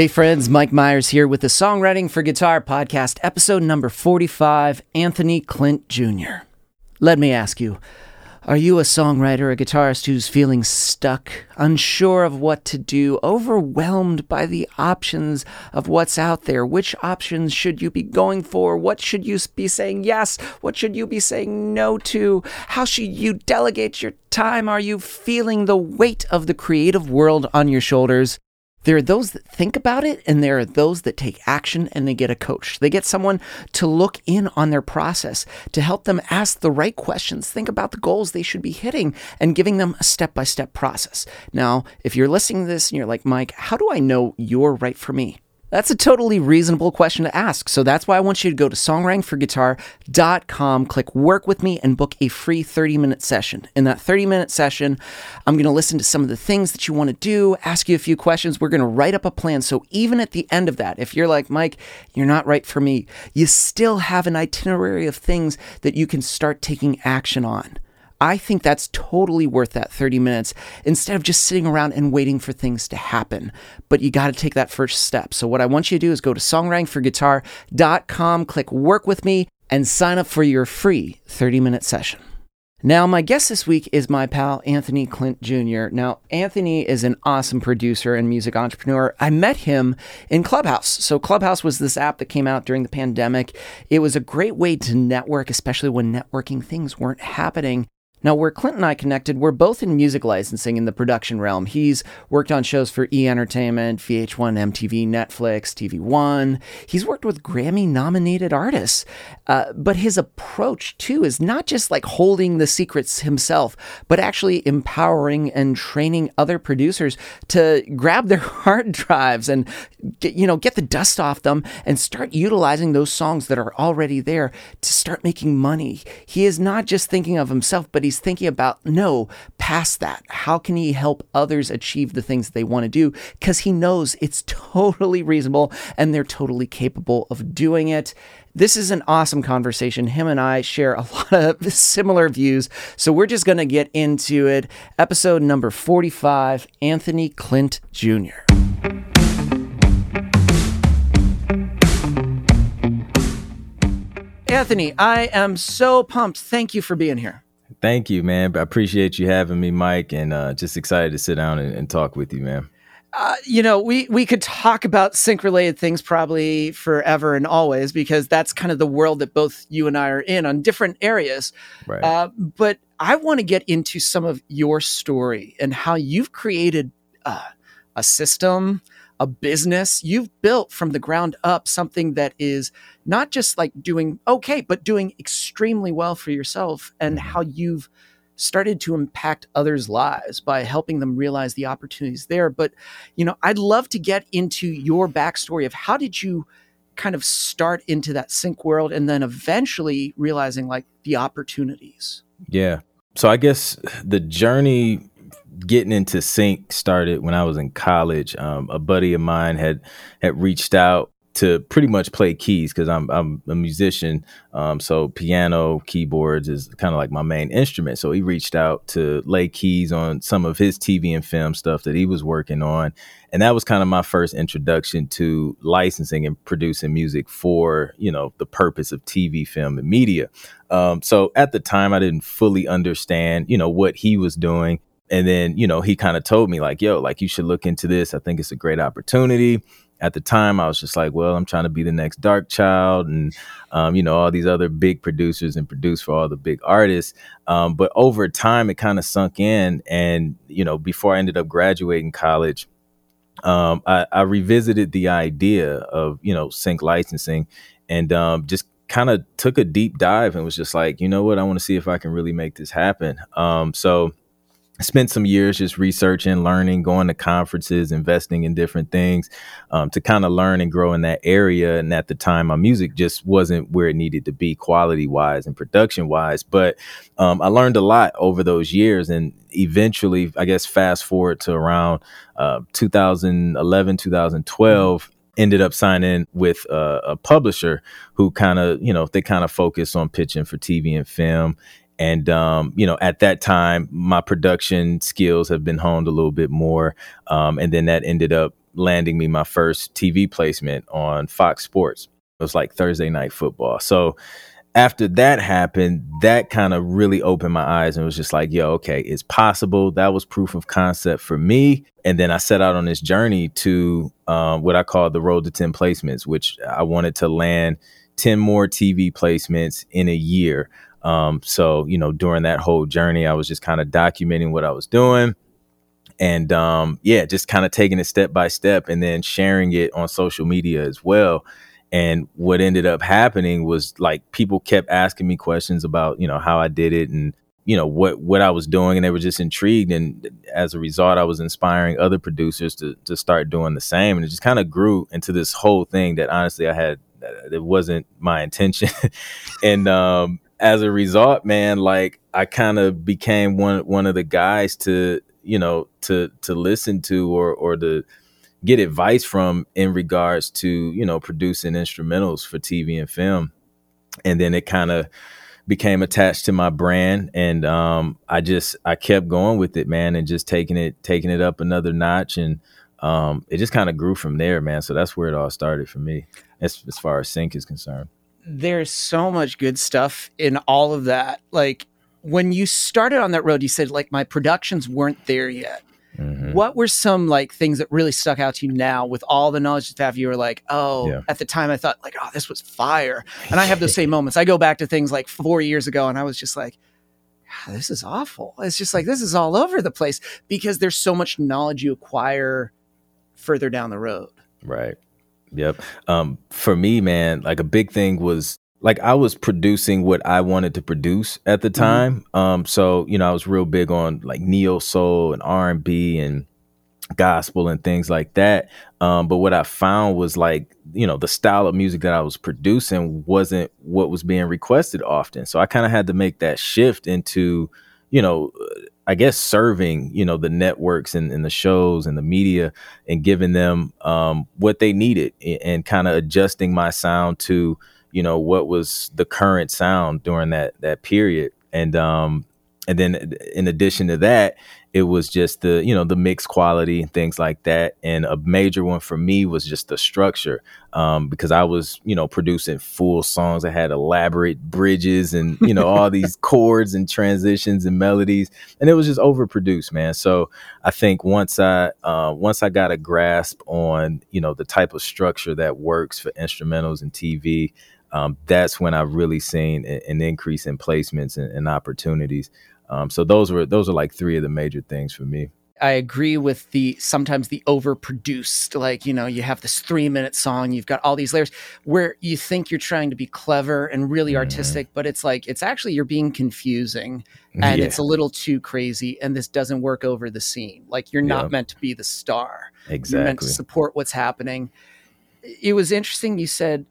Hey friends, Mike Myers here with the Songwriting for Guitar podcast, episode number 45 Anthony Clint Jr. Let me ask you are you a songwriter, a guitarist who's feeling stuck, unsure of what to do, overwhelmed by the options of what's out there? Which options should you be going for? What should you be saying yes? What should you be saying no to? How should you delegate your time? Are you feeling the weight of the creative world on your shoulders? There are those that think about it, and there are those that take action and they get a coach. They get someone to look in on their process, to help them ask the right questions, think about the goals they should be hitting, and giving them a step by step process. Now, if you're listening to this and you're like, Mike, how do I know you're right for me? That's a totally reasonable question to ask. So that's why I want you to go to songwritingforguitar.com, click work with me, and book a free 30 minute session. In that 30 minute session, I'm going to listen to some of the things that you want to do, ask you a few questions. We're going to write up a plan. So even at the end of that, if you're like, Mike, you're not right for me, you still have an itinerary of things that you can start taking action on. I think that's totally worth that 30 minutes instead of just sitting around and waiting for things to happen. But you got to take that first step. So, what I want you to do is go to songwritingforguitar.com, click work with me, and sign up for your free 30 minute session. Now, my guest this week is my pal Anthony Clint Jr. Now, Anthony is an awesome producer and music entrepreneur. I met him in Clubhouse. So, Clubhouse was this app that came out during the pandemic. It was a great way to network, especially when networking things weren't happening. Now, where Clint and I connected, we're both in music licensing in the production realm. He's worked on shows for E Entertainment, VH1, MTV, Netflix, TV One. He's worked with Grammy nominated artists. Uh, but his approach, too, is not just like holding the secrets himself, but actually empowering and training other producers to grab their hard drives and, get, you know, get the dust off them and start utilizing those songs that are already there to start making money. He is not just thinking of himself, but he's thinking about no, past that. How can he help others achieve the things they want to do? Because he knows it's totally reasonable and they're totally capable of doing it. This is an awesome conversation. Him and I share a lot of similar views. So we're just going to get into it. Episode number 45 Anthony Clint Jr. Anthony, I am so pumped. Thank you for being here. Thank you, man. I appreciate you having me, Mike, and uh, just excited to sit down and, and talk with you, man. Uh, you know, we we could talk about sync related things probably forever and always because that's kind of the world that both you and I are in on different areas. Right. Uh, but I want to get into some of your story and how you've created uh, a system, a business. You've built from the ground up something that is not just like doing okay, but doing extremely well for yourself and Mm-hmm. how you've started to impact others' lives by helping them realize the opportunities there. But, you know, I'd love to get into your backstory of how did you kind of start into that sync world and then eventually realizing like the opportunities. Yeah. So I guess the journey getting into sync started when I was in college. Um, a buddy of mine had had reached out to pretty much play keys because I'm I'm a musician. Um, so piano, keyboards is kind of like my main instrument. So he reached out to lay keys on some of his TV and film stuff that he was working on, and that was kind of my first introduction to licensing and producing music for you know the purpose of TV, film, and media. Um, so at the time, I didn't fully understand you know what he was doing. And then, you know, he kind of told me, like, yo, like, you should look into this. I think it's a great opportunity. At the time, I was just like, well, I'm trying to be the next Darkchild and, um, you know, all these other big producers and produce for all the big artists. Um, but over time, it kind of sunk in. And, you know, before I ended up graduating college, um, I, I revisited the idea of, you know, sync licensing and um, just kind of took a deep dive and was just like, you know what, I want to see if I can really make this happen. Um, so, spent some years just researching, learning, going to conferences, investing in different things um, to kind of learn and grow in that area. And at the time, my music just wasn't where it needed to be, quality wise and production wise. But um, I learned a lot over those years. And eventually, I guess, fast forward to around uh, 2011, 2012 ended up signing with a publisher who kind of you know they kind of focus on pitching for tv and film and um, you know at that time my production skills have been honed a little bit more um, and then that ended up landing me my first TV placement on Fox Sports. It was like Thursday night football. So after that happened, that kind of really opened my eyes and was just like, yo, okay, it's possible. That was proof of concept for me. And then I set out on this journey to um, what I call the road to 10 placements, which I wanted to land 10 more TV placements in a year. Um, so, you know, during that whole journey, I was just kind of documenting what I was doing. And um, yeah, just kind of taking it step by step and then sharing it on social media as well. And what ended up happening was like people kept asking me questions about, you know, how I did it and, you know, what what I was doing and they were just intrigued. And as a result, I was inspiring other producers to to start doing the same. And it just kind of grew into this whole thing that honestly I had it wasn't my intention. and um as a result, man, like I kind of became one one of the guys to, you know, to to listen to or or to get advice from in regards to you know producing instrumentals for TV and film, and then it kind of became attached to my brand, and um, I just I kept going with it, man, and just taking it taking it up another notch, and um, it just kind of grew from there, man. So that's where it all started for me, as as far as sync is concerned. There's so much good stuff in all of that, like. When you started on that road, you said like my productions weren't there yet Mm-hmm. What were some like things that really stuck out to you now with all the knowledge that you were like, oh, yeah. at the time I thought like, oh, this was fire. And I have those same moments. I go back to things like four years ago and I was just like, ah, this is awful. It's just like, this is all over the place because there's so much knowledge you acquire further down the road. Right. Yep. Um, for me, man, like a big thing was like I was producing what I wanted to produce at the mm-hmm. time. Mm-hmm. Um, so you know, I was real big on like neo soul and R and B and gospel and things like that. Um, but what I found was like, you know, the style of music that I was producing wasn't what was being requested often. So I kind of had to make that shift into, you know, I guess serving, you know, the networks and, and the shows and the media and giving them um, what they needed and, and kind of adjusting my sound to, you know what was the current sound during that that period. And um and then in addition to that it was just the you know the mix quality and things like that. And a major one for me was just the structure um, because i was you know producing full songs that had elaborate bridges and you know all these chords and transitions and melodies. And it was just overproduced man. So i think once i uh, once i got a grasp on you know the type of structure that works for instrumentals and tv um, that's when I've really seen an increase in placements and, and opportunities. Um, so those were those are like three of the major things for me. I agree with the sometimes the overproduced, like, you know, you have this three minute song, you've got all these layers where you think you're trying to be clever and really mm. artistic, but it's like, it's actually, you're being confusing and yeah. it's a little too crazy and this doesn't work over the scene. Like, you're not meant to be the star. Exactly. You're meant to support what's happening. It was interesting. You said,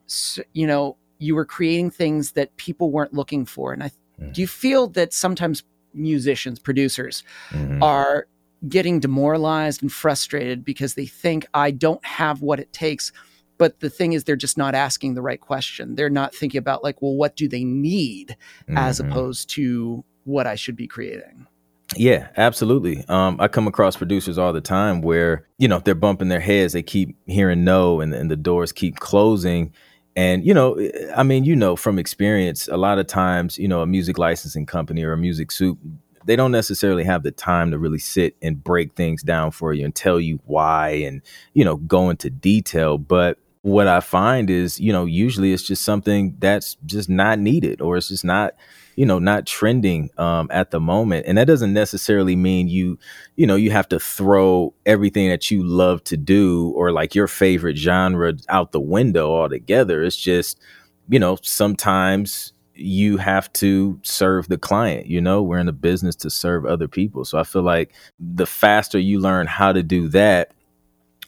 you know, you were creating things that people weren't looking for. And I mm. do you feel that sometimes musicians, producers mm-hmm. are getting demoralized and frustrated because they think I don't have what it takes. But the thing is, they're just not asking the right question. They're not thinking about, like, well, what do they need mm-hmm. as opposed to what I should be creating. Yeah, absolutely. Um, I come across producers all the time where, you know, they're bumping their heads, they keep hearing no, and, and the doors keep closing. And you know, I mean, you know from experience, a lot of times, you know, a music licensing company or a music sup, they don't necessarily have the time to really sit and break things down for you and tell you why and you know go into detail. But what I find is, you know, usually it's just something that's just not needed or it's just not you know not trending um, at the moment. And that doesn't necessarily mean you you know you have to throw everything that you love to do or like your favorite genre out the window altogether. It's just you know sometimes you have to serve the client you know? We're in the business to serve other people. So i feel like the faster you learn how to do that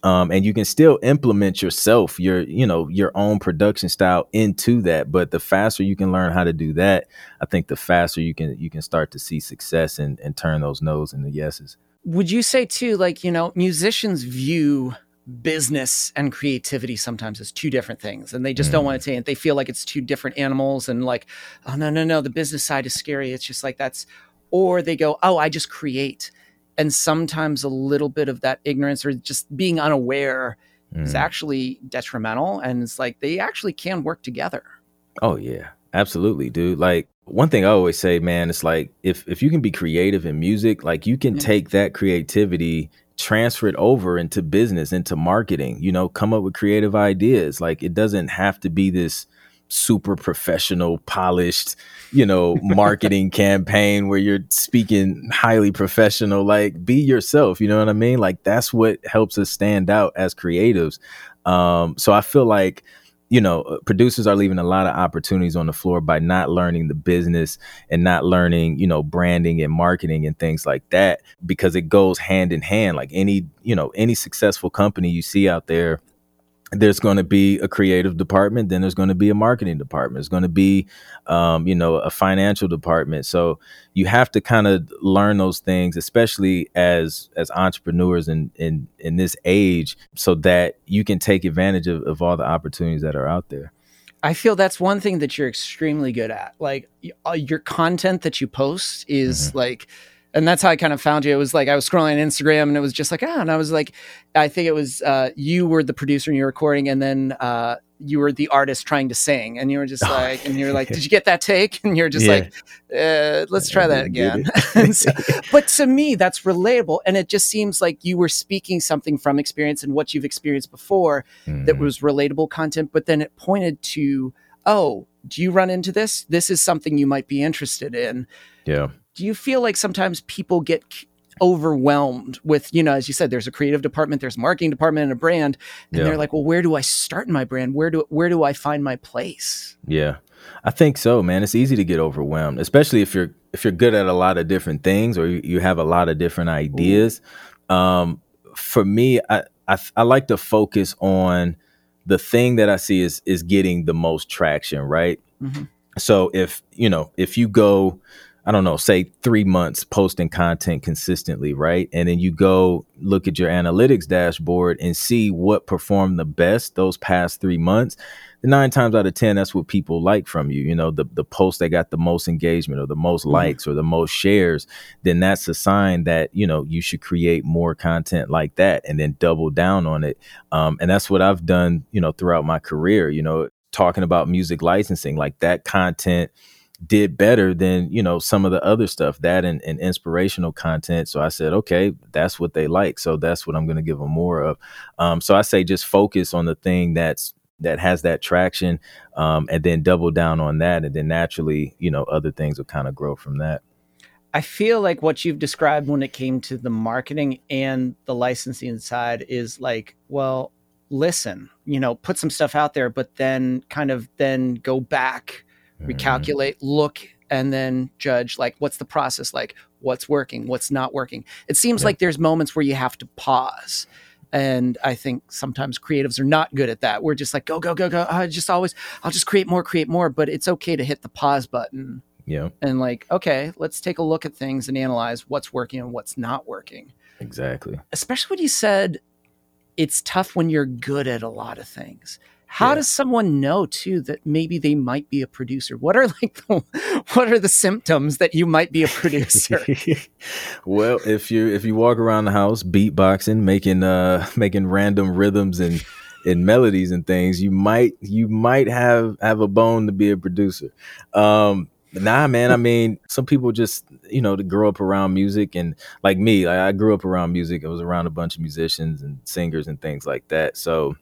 um, and you can still implement yourself your you know your own production style into that but the faster you can learn how to do that i think the faster you can you can start to see success and, and turn those no's into yeses would you say too like you know musicians view business and creativity sometimes as two different things and they just mm. don't want to say it they feel like it's two different animals and like oh no no no the business side is scary it's just like that's or they go oh i just create and sometimes a little bit of that ignorance or just being unaware mm. is actually detrimental and it's like they actually can work together oh yeah absolutely dude like one thing i always say man it's like if if you can be creative in music like you can yeah. take that creativity transfer it over into business into marketing you know come up with creative ideas like it doesn't have to be this super professional, polished, you know, marketing campaign where you're speaking highly professional. Like, be yourself. You know what I mean? Like, that's what helps us stand out as creatives. Um, so I feel like, you know, uh, producers are leaving a lot of opportunities on the floor by not learning the business and not learning, you know, branding and marketing and things like that because it goes hand in hand. Like any, you know, any successful company you see out there there's going to be a creative department then there's going to be a marketing department there's going to be um, you know a financial department so you have to kind of learn those things especially as as entrepreneurs in in in this age so that you can take advantage of, of all the opportunities that are out there I feel that's one thing that you're extremely good at. Like uh, your content that you post is mm-hmm. like and that's how I kind of found you. It was like I was scrolling on Instagram and it was just like, ah, and I was like, I think it was uh, you were the producer and you were recording, and then uh, you were the artist trying to sing, and you were just like, and you're like, did you get that take? And you're just yeah. like, uh, let's try that again. so, but to me, that's relatable, and it just seems like you were speaking something from experience and what you've experienced before mm. that was relatable content, but then it pointed to, oh, do you run into this? This is something you might be interested in. Yeah do you feel like sometimes people get overwhelmed with you know as you said there's a creative department there's a marketing department and a brand and yeah. they're like well where do i start in my brand? Where do where do i find my place? Yeah. I think so man. It's easy to get overwhelmed especially if you're if you're good at a lot of different things or you, you have a lot of different ideas. Um, for me I, I i like to focus on the thing that i see is is getting the most traction right? Mm-hmm. so if you know if you go I don't know, say three months posting content consistently, right? And then you go look at your analytics dashboard and see what performed the best those past three months. Nine times out of 10, that's what people like from you. You know, the, the post that got the most engagement or the most mm-hmm. likes or the most shares, then that's a sign that, you know, you should create more content like that and then double down on it. Um, and that's what I've done, you know, throughout my career, you know, talking about music licensing, like that content did better than you know some of the other stuff that and, and, inspirational content. So i said okay that's what they like so that's what i'm going to give them more of. Um, so i say just focus on the thing that's that has that traction um, and then double down on that and then naturally you know other things will kind of grow from that. I feel like what you've described when it came to the marketing and the licensing side is like well listen you know put some stuff out there but then kind of then go back recalculate, mm-hmm. look, and then judge like what's the process like, what's working, what's not working. It seems yeah. like there's moments where you have to pause. And I think sometimes creatives are not good at that. We're just like, go, go, go, go. I just always, I'll just create more, create more. But it's okay to hit the pause button. Yeah. And like, okay, let's take a look at things and analyze what's working and what's not working. Exactly. Especially when you said it's tough when you're good at a lot of things how yeah. does someone know too that maybe they might be a producer? What are like the, what are the symptoms that you might be a producer? Well if you if you walk around the house beatboxing making uh making random rhythms and and melodies and things you might you might have have a bone to be a producer. Um nah man i mean some people just you know to grow up around music and like me I, I grew up around music. I was around a bunch of musicians and singers and things like that. So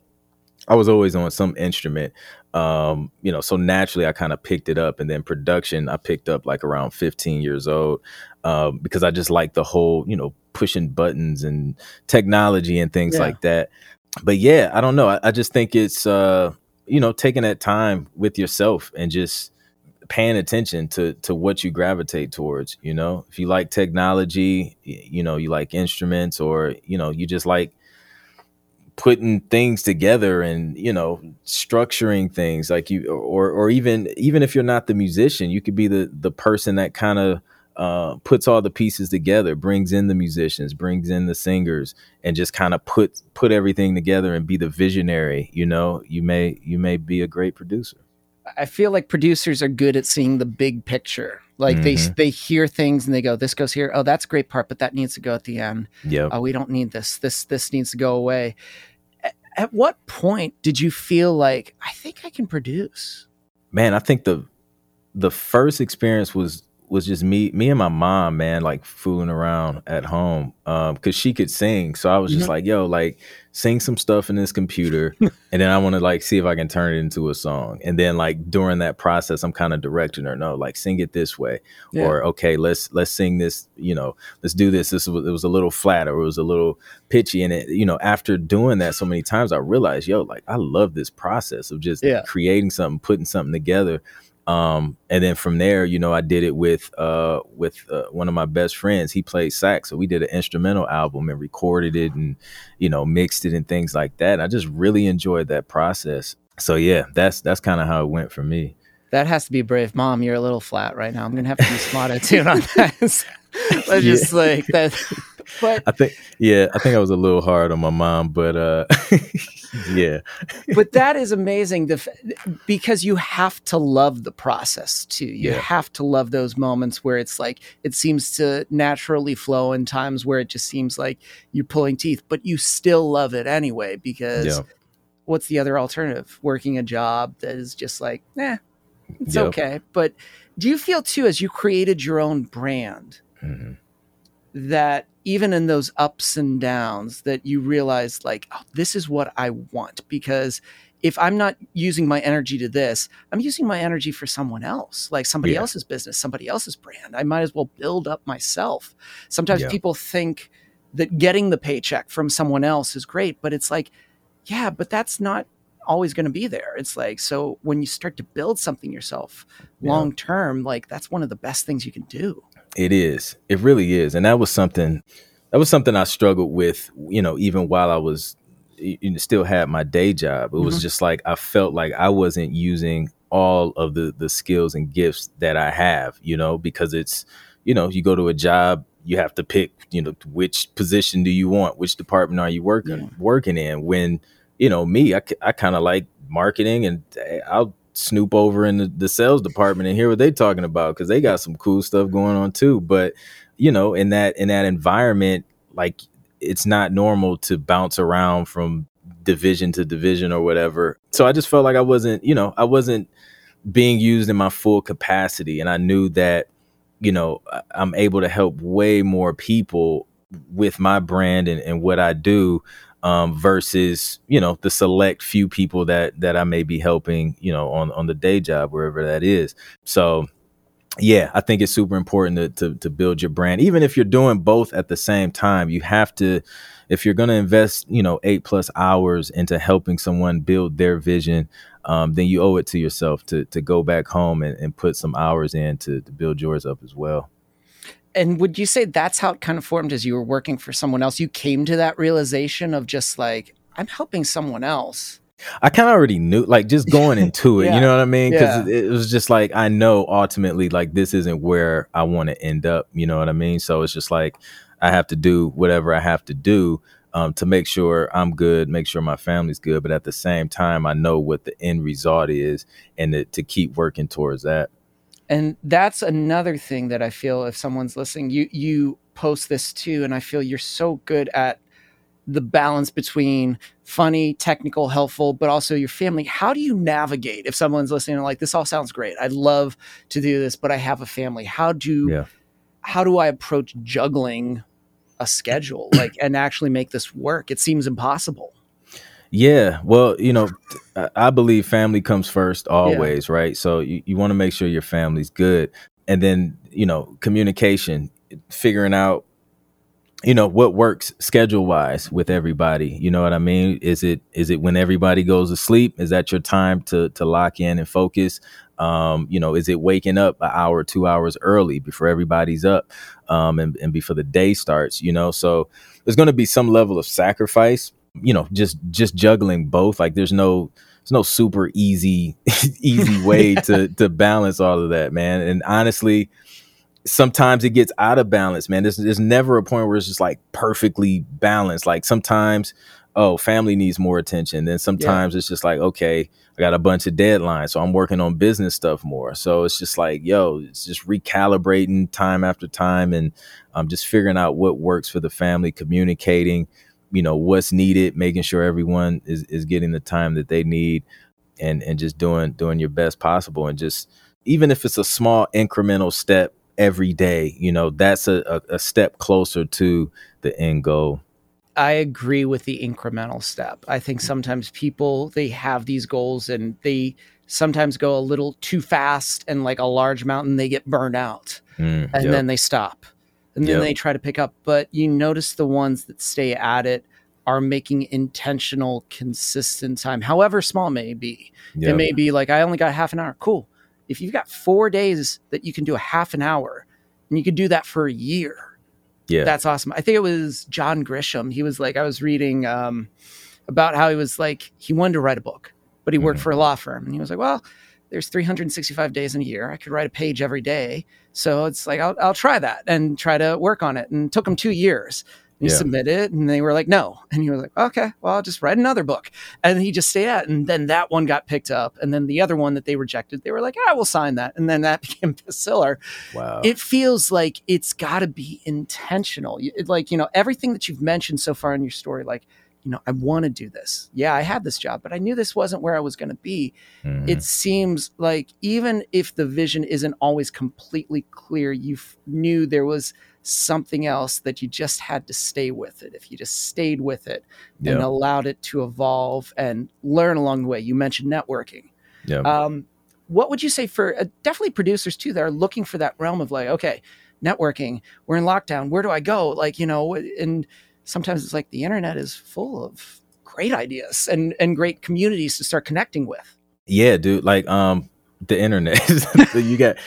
I was always on some instrument. Um, you know, so naturally I kind of picked it up and then production I picked up like around 15 years old. Um, because I just like the whole, you know, pushing buttons and technology and things yeah. like that. But yeah, I don't know. I, I just think it's uh, you know, taking that time with yourself and just paying attention to to what you gravitate towards you know if you like technology you know you like instruments or you know you just like putting things together and you know structuring things like you or or even even if you're not the musician you could be the the person that kind of uh, puts all the pieces together brings in the musicians brings in the singers and just kind of put put everything together and be the visionary you know you may you may be a great producer I feel like producers are good at seeing the big picture. Like Mhm. they they hear things and they go, "This goes here. Oh, that's a great part, but that needs to go at the end. Yep. Oh, we don't need this. This this needs to go away." At what point did you feel like I think I can produce? man i think the the first experience was was just me me and my mom man like fooling around at home um because she could sing so i was just Mhm. like yo like sing some stuff in this computer and then i want to like see if i can turn it into a song and then like during that process i'm kind of directing her no like sing it this way Yeah. or okay let's let's sing this you know let's do this this was it was a little flat or it was a little pitchy and it you know after doing that so many times i realized yo like i love this process of just Yeah. creating something putting something together um and then from there you know i did it with uh with uh, one of my best friends he played sax so we did an instrumental album and recorded it and you know mixed it and things like that i just really enjoyed that process so yeah that's that's kind of how it went for me That has to be brave, mom. You're a little flat right now. I'm gonna have to use auto tune on that. Let's Yeah. just like that. But i think yeah i think i was a little hard on my mom but uh yeah but that is amazing the, f- because you have to love the process too you Yeah. have to love those moments where it's like it seems to naturally flow in times where it just seems like you're pulling teeth but you still love it anyway because yeah what's the other alternative working a job that is just like eh it's Yep. okay but do you feel too as you created your own brand Mhm. That even in those ups and downs that you realize like oh, this is what i want because if i'm not using my energy to this i'm using my energy for someone else like somebody Yeah. else's business somebody else's brand i might as well build up myself sometimes Yeah. people think that getting the paycheck from someone else is great but it's like yeah but that's not always going to be there it's like so when you start to build something yourself Yeah. long term like that's one of the best things you can do It is. It really is. And that was something that was something I struggled with, you know, even while I was you know, still had my day job. It was Mhm. just like I felt like I wasn't using all of the the skills and gifts that I have, you know, because it's you know, you go to a job, you have to pick, you know, which position do you want? Which department are you working Yeah. working in? When, you know, me, I, I kind of like marketing and eh, I'll snoop over in the, the sales department and hear what they're talking about because they got some cool stuff going on too. But you know, in that in that environment, like it's not normal to bounce around from division to division or whatever. So I just felt like I wasn't, you know, I wasn't being used in my full capacity, and I knew that, you know, I'm able to help way more people with my brand and, and what I do um, versus you know the select few people that that I may be helping you know on on the day job wherever that is. So yeah, I think it's super important to, to to build your brand. Even if you're doing both at the same time, you have to if you're going to invest you know eight plus hours into helping someone build their vision. Um, then you owe it to yourself to to go back home and, and put some hours in to, to build yours up as well. And would you say that's how it kind of formed as you were working for someone else? You came to that realization of just like, I'm helping someone else. I kind of already knew, like, just going into it. Yeah. You know what I mean? Because Yeah. it, it was just like I know ultimately, like, this isn't where I want to end up. You know what I mean? So it's just like I have to do whatever I have to do um, to make sure I'm good, make sure my family's good. But at the same time, I know what the end result is, and to, to keep working towards that. And that's another thing that I feel if someone's listening, you you post this too, and I feel you're so good at the balance between funny, technical, helpful, but also your family. How do you navigate if someone's listening and like this all sounds great? I'd love to do this, but I have a family. How do Yeah. how do I approach juggling a schedule like and actually make this work? It seems impossible. Yeah, well, you know, I believe family comes first always, right? So you, you want to make sure your family's good. And then, you know, communication, figuring out, you know, what works schedule wise with everybody. You know what I mean? Is it is it when everybody goes to sleep? Is that your time to to lock in and focus? Um, you know, is it waking up an hour, two hours early before everybody's up um, and, and before the day starts? You know, so there's going to be some level of sacrifice you know just just juggling both like there's no there's no super easy easy way to to balance all of that man and honestly sometimes it gets out of balance man there's, there's never a point where it's just like perfectly balanced like sometimes oh, family needs more attention. Then sometimes yeah. it's just like, okay, I got a bunch of deadlines, so I'm working on business stuff more. So it's just like, yo, it's just recalibrating time after time, and I'm um, just figuring out what works for the family, communicating, you know, what's needed, making sure everyone is is getting the time that they need, and and just doing doing your best possible, and just even if it's a small incremental step every day, you know, that's a, a, a step closer to the end goal. I agree with the incremental step. I think sometimes people they have these goals and they sometimes go a little too fast and like a large mountain they get burned out mm, and yep. then they stop and then yep. they try to pick up but you notice the ones that stay at it are making intentional consistent time however small it may be yep. it may be like i only got half an hour cool if you've got four days that you can do a half an hour and you can do that for a year yeah. That's awesome. I think it was John Grisham. He was like, I was reading um, about how he was like, he wanted to write a book, but he worked mm-hmm. for a law firm. And he was like, well, there's 365 days in a year. I could write a page every day. So it's like, I'll, I'll try that and try to work on it. And it took him two years. He yeah. submitted and they were like, no. And he was like, okay, well, I'll just write another book. And he just stayed at And then that one got picked up. And then the other one that they rejected, they were like, ah, we'll sign that. And then that became bestseller. Wow. It feels like it's got to be intentional. It, like, you know, everything that you've mentioned so far in your story, like, you know, I want to do this. Yeah, I had this job, but I knew this wasn't where I was going to be. Mm-hmm. It seems like even if the vision isn't always completely clear, you f- knew there was something else that you just had to stay with it. If you just stayed with it yep. and allowed it to evolve and learn along the way. You mentioned networking. Yeah. Um, what would you say for uh, definitely producers too that are looking for that realm of like, okay, networking, we're in lockdown, where do I go? Like, you know, and sometimes it's like the internet is full of great ideas and and great communities to start connecting with. Yeah, dude. Like um the internet. you got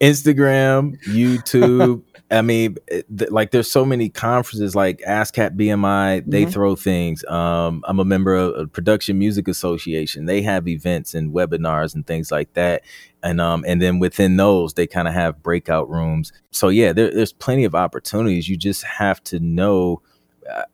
Instagram, YouTube. I mean, eh, th- like there's so many conferences like ASCAP BMI. They mm-hmm. throw things. Um, I'm a member of a Production Music Association. They have events and webinars and things like that. And um, and then within those, they kind of have breakout rooms. So yeah, there, there's plenty of opportunities. You just have to know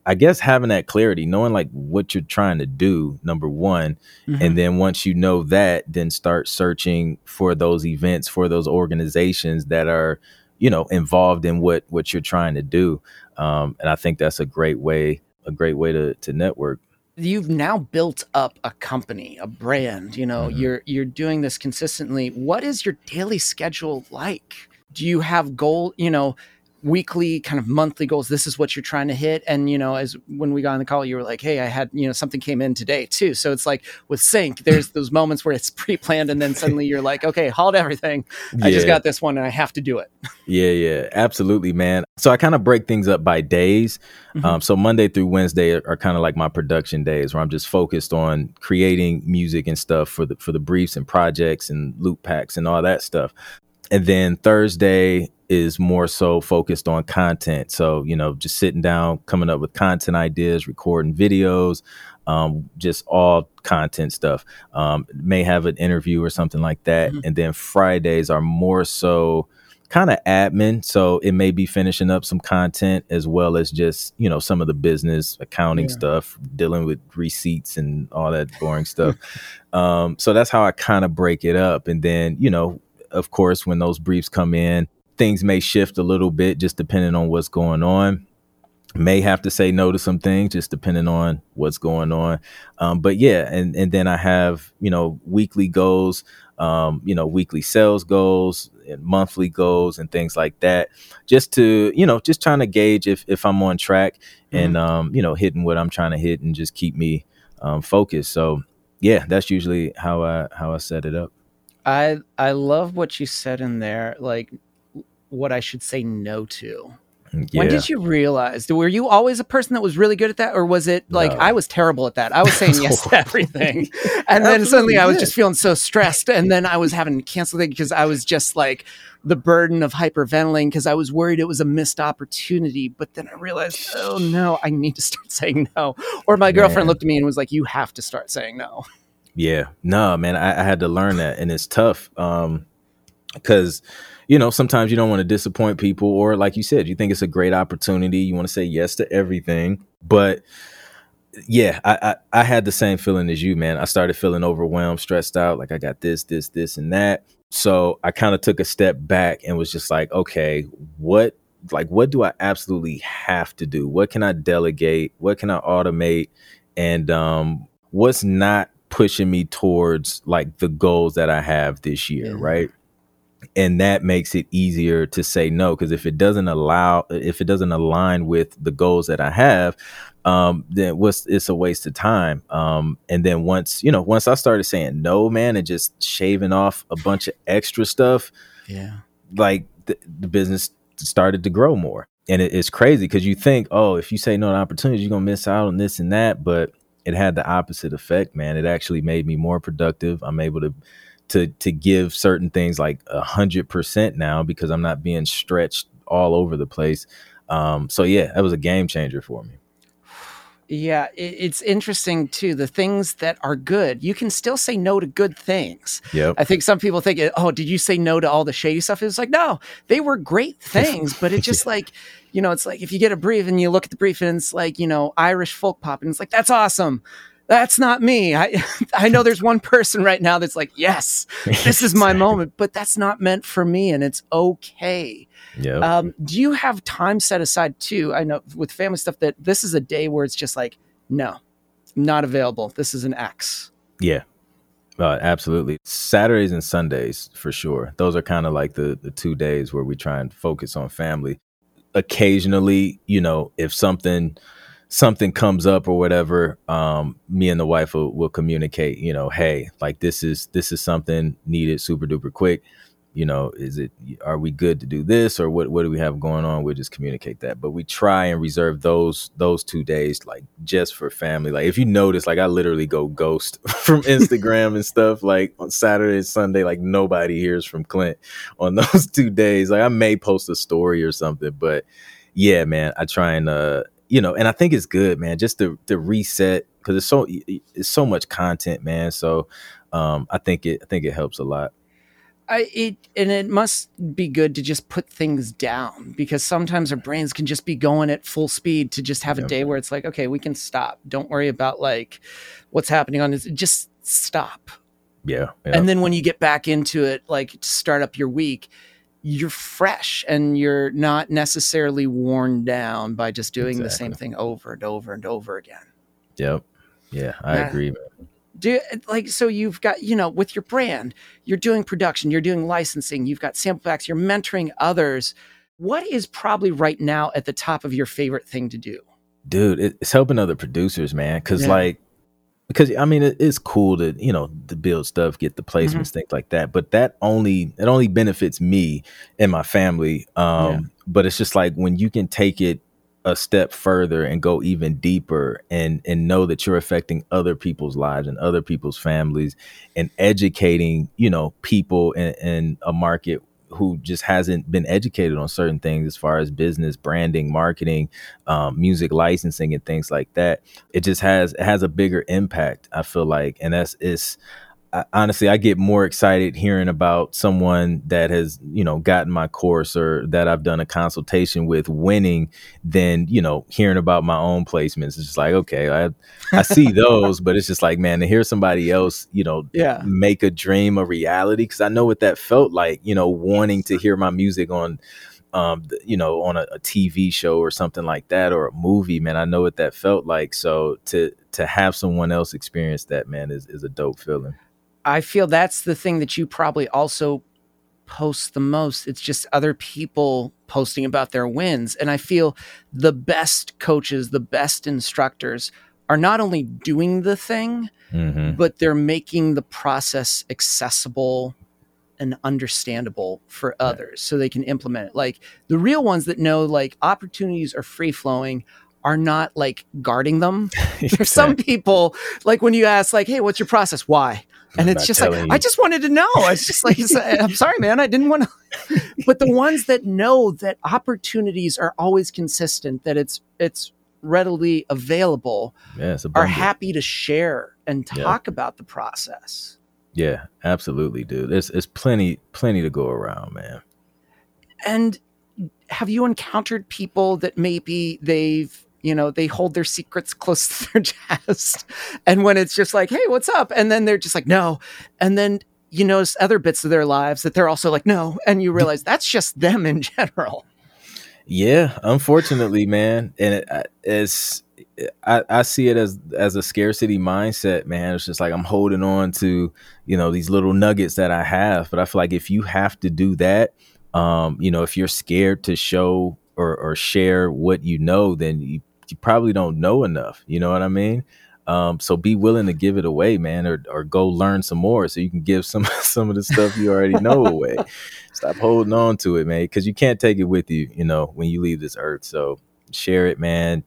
I guess having that clarity, knowing like what you're trying to do, number one, mm-hmm. and then once you know that, then start searching for those events, for those organizations that are, you know, involved in what what you're trying to do. Um, and I think that's a great way, a great way to to network. You've now built up a company, a brand. You know, mm-hmm. you're you're doing this consistently. What is your daily schedule like? Do you have goal? You know, weekly kind of monthly goals this is what you're trying to hit. And you know as when we got on the call you were like hey i had you know something came in today too. So it's like with sync there's those moments where it's pre-planned and then suddenly you're like okay halt everything. I just got this one and i have to do it. Yeah yeah. Absolutely man. So i kind of break things up by days. Mm-hmm. um, so monday through wednesday are, are kind of like my production days where i'm just focused on creating music and stuff for the for the briefs and projects and loop packs and all that stuff. And then thursday is more so focused on content. So, you know, just sitting down, coming up with content ideas, recording videos, um, just all content stuff. Um, may have an interview or something like that. Mm-hmm. And then Fridays are more so kind of admin. So it may be finishing up some content as well as just, you know, some of the business accounting yeah. stuff, dealing with receipts and all that boring stuff. um, so that's how I kind of break it up. And then, you know, of course, when those briefs come in, things may shift a little bit just depending on what's going on. May have to say no to some things just depending on what's going on. Um, but yeah and and then i have you know weekly goals um, you know weekly sales goals and monthly goals and things like that just to you know just trying to gauge if if i'm on track mm-hmm. and um, you know hitting what i'm trying to hit and just keep me um, focused. So yeah that's usually how i how i set it up. I i love what you said in there like what I should say no to. Yeah. When did you realize? Were you always a person that was really good at that, or was it like no. I was terrible at that? I was saying yes to everything, and then suddenly I was just feeling so stressed, and then I was having to cancel things because I was just like the burden of hyperventilating because I was worried it was a missed opportunity. But then I realized, oh no, I need to start saying no. Or my girlfriend man. looked at me and was like, "You have to start saying no." Yeah, no, man, I, I had to learn that, and it's tough um, because you know, sometimes you don't want to disappoint people, or like you said, you think it's a great opportunity. You want to say yes to everything. But yeah, I, I, I had the same feeling as you, man. I started feeling overwhelmed, stressed out, like I got this, this, this, and that. So I kind of took a step back and was just like, okay, what like what do I absolutely have to do? What can I delegate? What can I automate? And um what's not pushing me towards like the goals that I have this year, yeah. right? And that makes it easier to say no because if it doesn't allow if it doesn't align with the goals that I have, um, then what's it's a waste of time. Um, and then once you know, once I started saying no, man, and just shaving off a bunch of extra stuff, yeah, like the, the business started to grow more. And it, it's crazy because you think, oh, if you say no to opportunities, you're gonna miss out on this and that, but it had the opposite effect, man. It actually made me more productive. I'm able to to to give certain things like a hundred percent now because I'm not being stretched all over the place. Um, so yeah, that was a game changer for me. Yeah, it's interesting too. The things that are good, you can still say no to good things. Yeah, I think some people think, "Oh, did you say no to all the shady stuff?" It's like, no, they were great things, but it's just like, you know, it's like if you get a brief and you look at the brief and it's like, you know, Irish folk pop, and it's like, that's awesome. That's not me. I I know there's one person right now that's like, yes, this is my moment, but that's not meant for me, and it's okay. Yeah. Um, do you have time set aside too? I know with family stuff that this is a day where it's just like, no, not available. This is an X. Yeah. Uh, absolutely. Saturdays and Sundays for sure. Those are kind of like the the two days where we try and focus on family. Occasionally, you know, if something something comes up or whatever, um, me and the wife will, will communicate, you know, hey, like this is this is something needed super duper quick you know, is it are we good to do this or what what do we have going on? We'll just communicate that. But we try and reserve those those two days like just for family. Like if you notice, like I literally go ghost from Instagram and stuff like on Saturday and Sunday, like nobody hears from Clint on those two days. Like I may post a story or something, but yeah, man, I try and uh you know, and I think it's good, man, just to to reset because it's so it's so much content, man. So um I think it I think it helps a lot. I, it and it must be good to just put things down because sometimes our brains can just be going at full speed to just have a day where it's like, okay, we can stop. Don't worry about like what's happening on this. Just stop. Yeah, yeah. And then when you get back into it, like start up your week, you're fresh and you're not necessarily worn down by just doing exactly. the same thing over and over and over again. Yep. Yeah, I agree. Man do like so you've got you know with your brand you're doing production you're doing licensing you've got sample packs you're mentoring others what is probably right now at the top of your favorite thing to do dude it's helping other producers man because yeah. like because i mean it is cool to you know to build stuff get the placements mm-hmm. things like that but that only it only benefits me and my family um yeah. but it's just like when you can take it a step further and go even deeper and and know that you're affecting other people's lives and other people's families and educating you know people in, in a market who just hasn't been educated on certain things as far as business branding marketing um, music licensing and things like that it just has it has a bigger impact i feel like. And that's it's I, honestly, I get more excited hearing about someone that has, you know, gotten my course or that I've done a consultation with winning than, you know, hearing about my own placements. It's just like, okay, I, I see those, but it's just like, man, to hear somebody else, you know, yeah. make a dream a reality. Cause I know what that felt like, you know, wanting to hear my music on, um, you know, on a, a TV show or something like that, or a movie, man, I know what that felt like. So to, to have someone else experience that, man, is, is a dope feeling. I feel that's the thing that you probably also post the most. It's just other people posting about their wins. And I feel the best coaches, the best instructors are not only doing the thing, mm-hmm. but they're making the process accessible and understandable for others so they can implement it. Like the real ones that know like opportunities are free flowing are not like guarding them. There's some people like when you ask like, "Hey, what's your process? Why?" And I'm it's just like, you. I just wanted to know. It's just like, I'm sorry, man, I didn't want to. but the ones that know that opportunities are always consistent, that it's it's readily available, yeah, are happy to share and talk yeah. about the process. Yeah, absolutely, dude. There's it's plenty plenty to go around, man. And have you encountered people that maybe they've you know, they hold their secrets close to their chest. And when it's just like, hey, what's up? And then they're just like, no. And then you notice other bits of their lives that they're also like, no. And you realize that's just them in general. Yeah, unfortunately, man. And it, it's, I, I see it as as a scarcity mindset, man. It's just like I'm holding on to, you know, these little nuggets that I have. But I feel like if you have to do that, um, you know, if you're scared to show or, or share what you know, then you, you probably don't know enough. You know what I mean? Um, so be willing to give it away, man, or or go learn some more so you can give some some of the stuff you already know away. Stop holding on to it, man, because you can't take it with you, you know, when you leave this earth. So share it, man.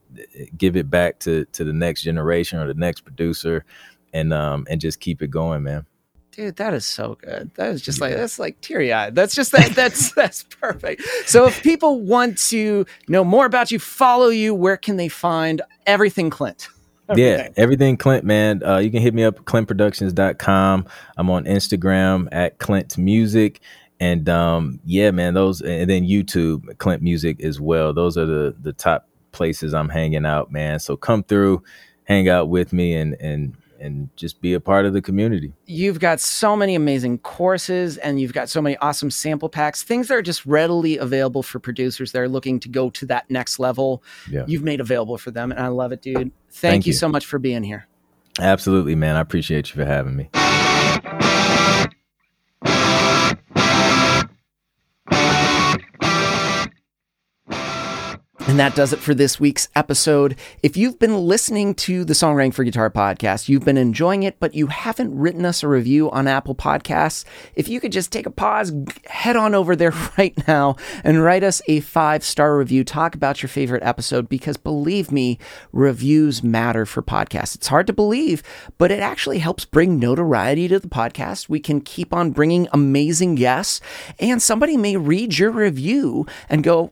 Give it back to to the next generation or the next producer, and um and just keep it going, man. Dude, that is so good. That is just yeah. like that's like teary eyed. That's just that that's that's perfect. So if people want to know more about you, follow you, where can they find everything Clint? Everything. Yeah, everything Clint, man. Uh, you can hit me up at clintproductions.com. I'm on Instagram at Clint Music. And um, yeah, man, those and then YouTube, Clint Music as well. Those are the the top places I'm hanging out, man. So come through, hang out with me and and and just be a part of the community. You've got so many amazing courses and you've got so many awesome sample packs, things that are just readily available for producers that are looking to go to that next level. Yeah. You've made available for them. And I love it, dude. Thank, Thank you, you so much for being here. Absolutely, man. I appreciate you for having me. And that does it for this week's episode. If you've been listening to the Songwriting for Guitar podcast, you've been enjoying it, but you haven't written us a review on Apple Podcasts, if you could just take a pause, head on over there right now and write us a five star review. Talk about your favorite episode because believe me, reviews matter for podcasts. It's hard to believe, but it actually helps bring notoriety to the podcast. We can keep on bringing amazing guests, and somebody may read your review and go,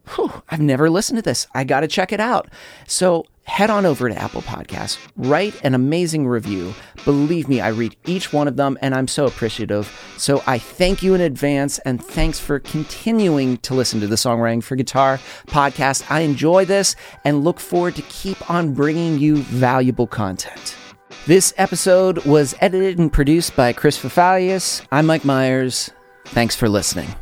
I've never listened to I got to check it out. So head on over to Apple Podcasts, write an amazing review. Believe me, I read each one of them and I'm so appreciative. So I thank you in advance and thanks for continuing to listen to the Songwriting for Guitar podcast. I enjoy this and look forward to keep on bringing you valuable content. This episode was edited and produced by Chris Fafalius. I'm Mike Myers. Thanks for listening.